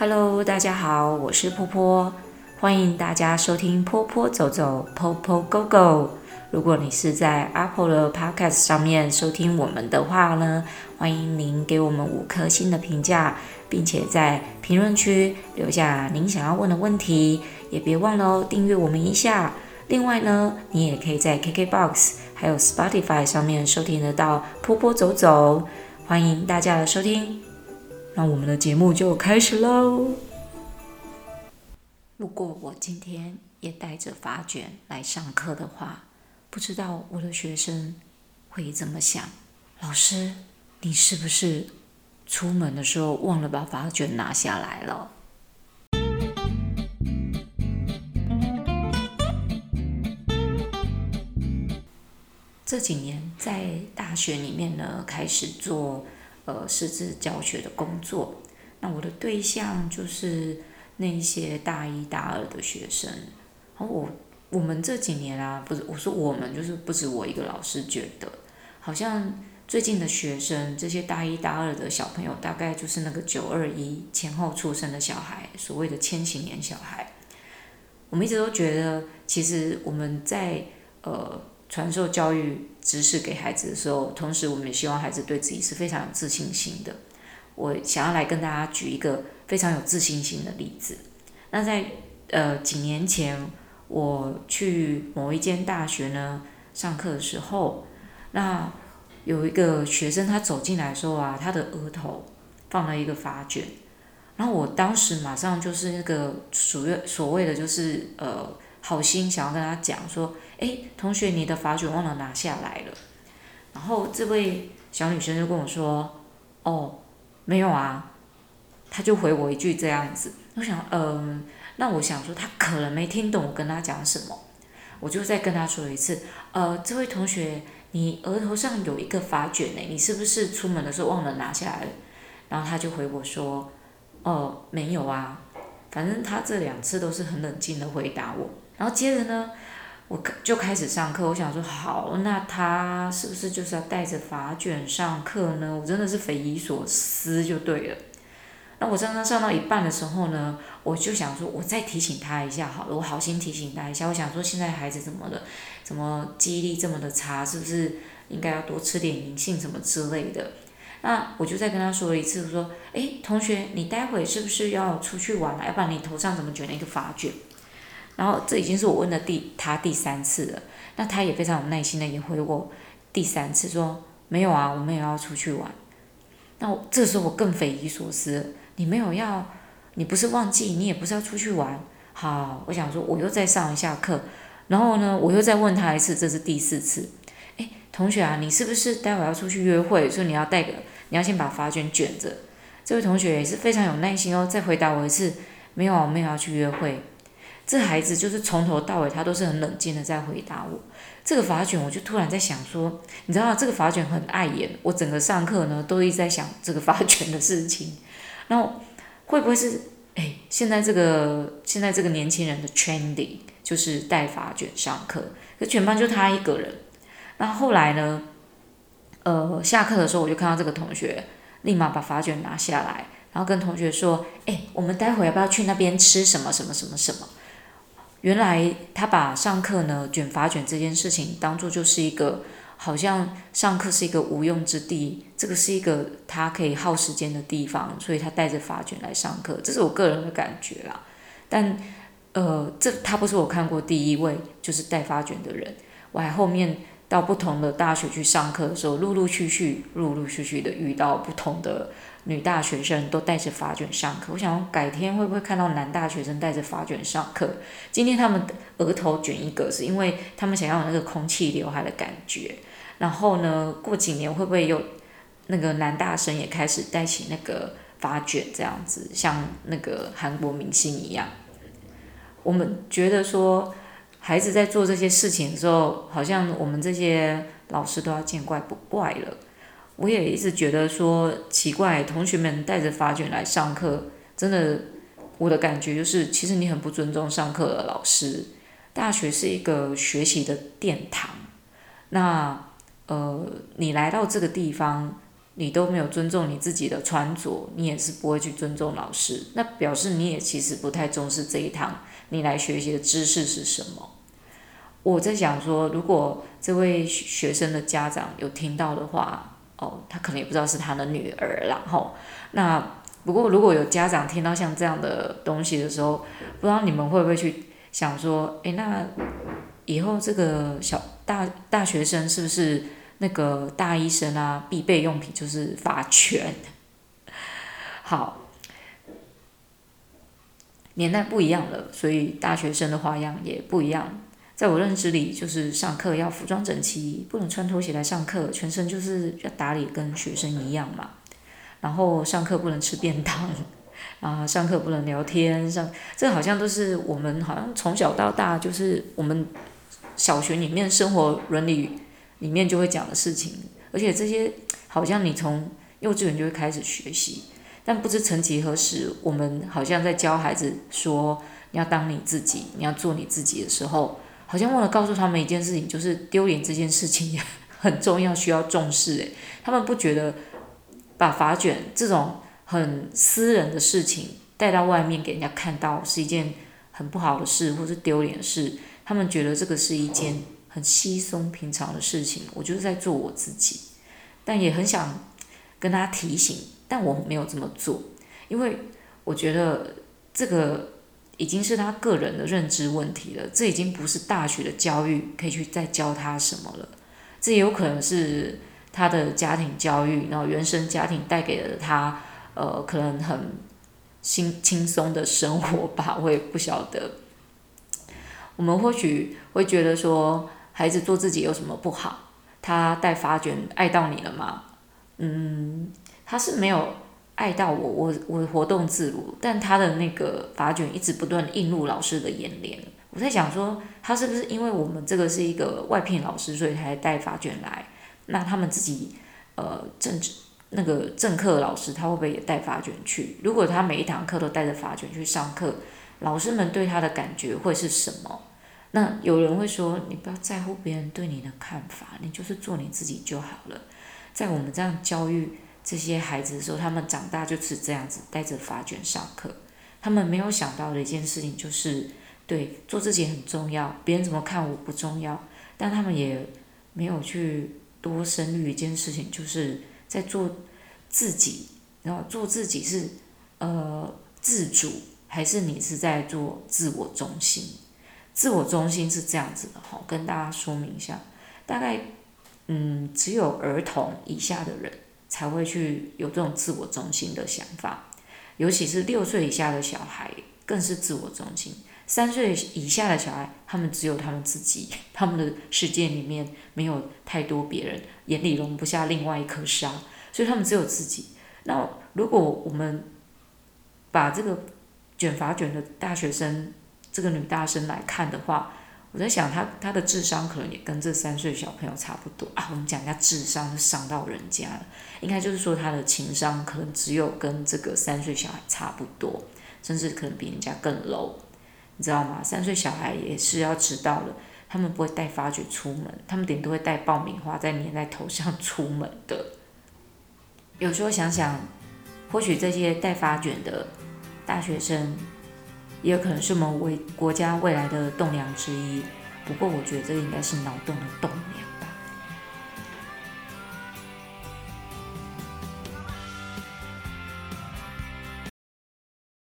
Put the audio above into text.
Hello，大家好，我是波波，欢迎大家收听波波走走，Popo Go Go。如果你是在 Apple 的 Podcast 上面收听我们的话呢，欢迎您给我们五颗星的评价，并且在评论区留下您想要问的问题，也别忘了哦，订阅我们一下。另外呢，你也可以在 KKBOX 还有 Spotify 上面收听得到波波走走，欢迎大家的收听。那我们的节目就开始喽。如果我今天也带着发卷来上课的话，不知道我的学生会怎么想？老师，你是不是出门的时候忘了把发卷拿下来了？这几年在大学里面呢，开始做。呃，师资教学的工作，那我的对象就是那一些大一、大二的学生。然后我我们这几年啊，不是我说我们，就是不止我一个老师觉得，好像最近的学生，这些大一、大二的小朋友，大概就是那个九二一前后出生的小孩，所谓的千禧年小孩。我们一直都觉得，其实我们在呃。传授教育知识给孩子的时候，同时我们也希望孩子对自己是非常有自信心的。我想要来跟大家举一个非常有自信心的例子。那在呃几年前，我去某一间大学呢上课的时候，那有一个学生他走进来的时候啊，他的额头放了一个发卷，然后我当时马上就是那个所谓所谓的就是呃。好心想要跟他讲说，诶，同学，你的发卷忘了拿下来了。然后这位小女生就跟我说，哦，没有啊。他就回我一句这样子。我想，嗯、那我想说他可能没听懂我跟他讲什么。我就再跟他说一次，呃，这位同学，你额头上有一个发卷呢，你是不是出门的时候忘了拿下来了？然后他就回我说，哦，没有啊。反正他这两次都是很冷静的回答我。然后接着呢，我就开始上课。我想说，好，那他是不是就是要带着发卷上课呢？我真的是匪夷所思，就对了。那我刚刚上到一半的时候呢，我就想说，我再提醒他一下好了。我好心提醒他一下。我想说，现在孩子怎么了？怎么记忆力这么的差？是不是应该要多吃点银杏什么之类的？那我就再跟他说了一次，我说，诶，同学，你待会是不是要出去玩了？要不然你头上怎么卷了一个发卷？然后这已经是我问的第他第三次了，那他也非常有耐心的也回我第三次说没有啊，我们也要出去玩。那我这时候我更匪夷所思，你没有要，你不是忘记，你也不是要出去玩。好，我想说我又再上一下课，然后呢，我又再问他一次，这是第四次。哎，同学啊，你是不是待会要出去约会？所以你要带个，你要先把发卷卷着。这位同学也是非常有耐心哦，再回答我一次，没有，我没有要去约会。这孩子就是从头到尾，他都是很冷静的在回答我。这个发卷，我就突然在想说，你知道这个发卷很碍眼，我整个上课呢都一直在想这个发卷的事情。然后会不会是，哎，现在这个现在这个年轻人的 trendy 就是戴发卷上课，可全班就他一个人。那后来呢，呃，下课的时候我就看到这个同学立马把发卷拿下来，然后跟同学说，哎，我们待会要不要去那边吃什么什么什么什么？原来他把上课呢卷发卷这件事情当做就是一个好像上课是一个无用之地，这个是一个他可以耗时间的地方，所以他带着发卷来上课，这是我个人的感觉啦。但呃，这他不是我看过第一位就是带发卷的人，我还后面到不同的大学去上课的时候，陆陆续续、陆陆续续的遇到不同的。女大学生都带着发卷上课，我想改天会不会看到男大学生带着发卷上课？今天他们额头卷一个，是因为他们想要有那个空气刘海的感觉。然后呢，过几年会不会有那个男大生也开始带起那个发卷，这样子像那个韩国明星一样？我们觉得说，孩子在做这些事情的时候，好像我们这些老师都要见怪不怪了。我也一直觉得说奇怪，同学们带着发卷来上课，真的，我的感觉就是，其实你很不尊重上课的老师。大学是一个学习的殿堂，那呃，你来到这个地方，你都没有尊重你自己的穿着，你也是不会去尊重老师，那表示你也其实不太重视这一堂你来学习的知识是什么。我在想说，如果这位学生的家长有听到的话，哦，他可能也不知道是他的女儿，然后那不过如果有家长听到像这样的东西的时候，不知道你们会不会去想说，诶，那以后这个小大大学生是不是？那个大医生啊，必备用品就是发卷。好，年代不一样了，所以大学生的花样也不一样。在我认知里，就是上课要服装整齐，不能穿拖鞋来上课，全身就是要打理跟学生一样嘛。然后上课不能吃便当，啊，上课不能聊天，上这好像都是我们好像从小到大就是我们小学里面生活伦理。里面就会讲的事情，而且这些好像你从幼稚园就会开始学习，但不知曾几何时，我们好像在教孩子说你要当你自己，你要做你自己的时候，好像忘了告诉他们一件事情，就是丢脸这件事情也 很重要，需要重视。诶，他们不觉得把发卷这种很私人的事情带到外面给人家看到是一件很不好的事，或是丢脸的事，他们觉得这个是一件。很稀松平常的事情，我就是在做我自己，但也很想跟大家提醒，但我没有这么做，因为我觉得这个已经是他个人的认知问题了，这已经不是大学的教育可以去再教他什么了，这也有可能是他的家庭教育，然后原生家庭带给了他，呃，可能很轻轻松的生活吧，我也不晓得，我们或许会觉得说。孩子做自己有什么不好？他带发卷碍到你了吗？嗯，他是没有爱到我，我我活动自如，但他的那个发卷一直不断映入老师的眼帘。我在想说，他是不是因为我们这个是一个外聘老师，所以才带发卷来？那他们自己呃政治那个正课老师，他会不会也带发卷去？如果他每一堂课都带着发卷去上课，老师们对他的感觉会是什么？那有人会说，你不要在乎别人对你的看法，你就是做你自己就好了。在我们这样教育这些孩子的时候，他们长大就是这样子，带着发卷上课。他们没有想到的一件事情就是，对，做自己很重要，别人怎么看我不重要。但他们也没有去多深虑一件事情，就是在做自己，然后做自己是呃自主，还是你是在做自我中心？自我中心是这样子的哈，跟大家说明一下，大概嗯，只有儿童以下的人才会去有这种自我中心的想法，尤其是六岁以下的小孩更是自我中心。三岁以下的小孩，他们只有他们自己，他们的世界里面没有太多别人，眼里容不下另外一颗沙，所以他们只有自己。那如果我们把这个卷发卷的大学生，这个女大生来看的话，我在想他他的智商可能也跟这三岁小朋友差不多啊。我们讲一下智商就伤到人家了，应该就是说他的情商可能只有跟这个三岁小孩差不多，甚至可能比人家更 low，你知道吗？三岁小孩也是要知道的，他们不会带发卷出门，他们顶多会带爆米花再粘在头上出门的。有时候想想，或许这些带发卷的大学生。也可能是我们为国家未来的栋梁之一，不过我觉得这应该是脑洞的栋梁。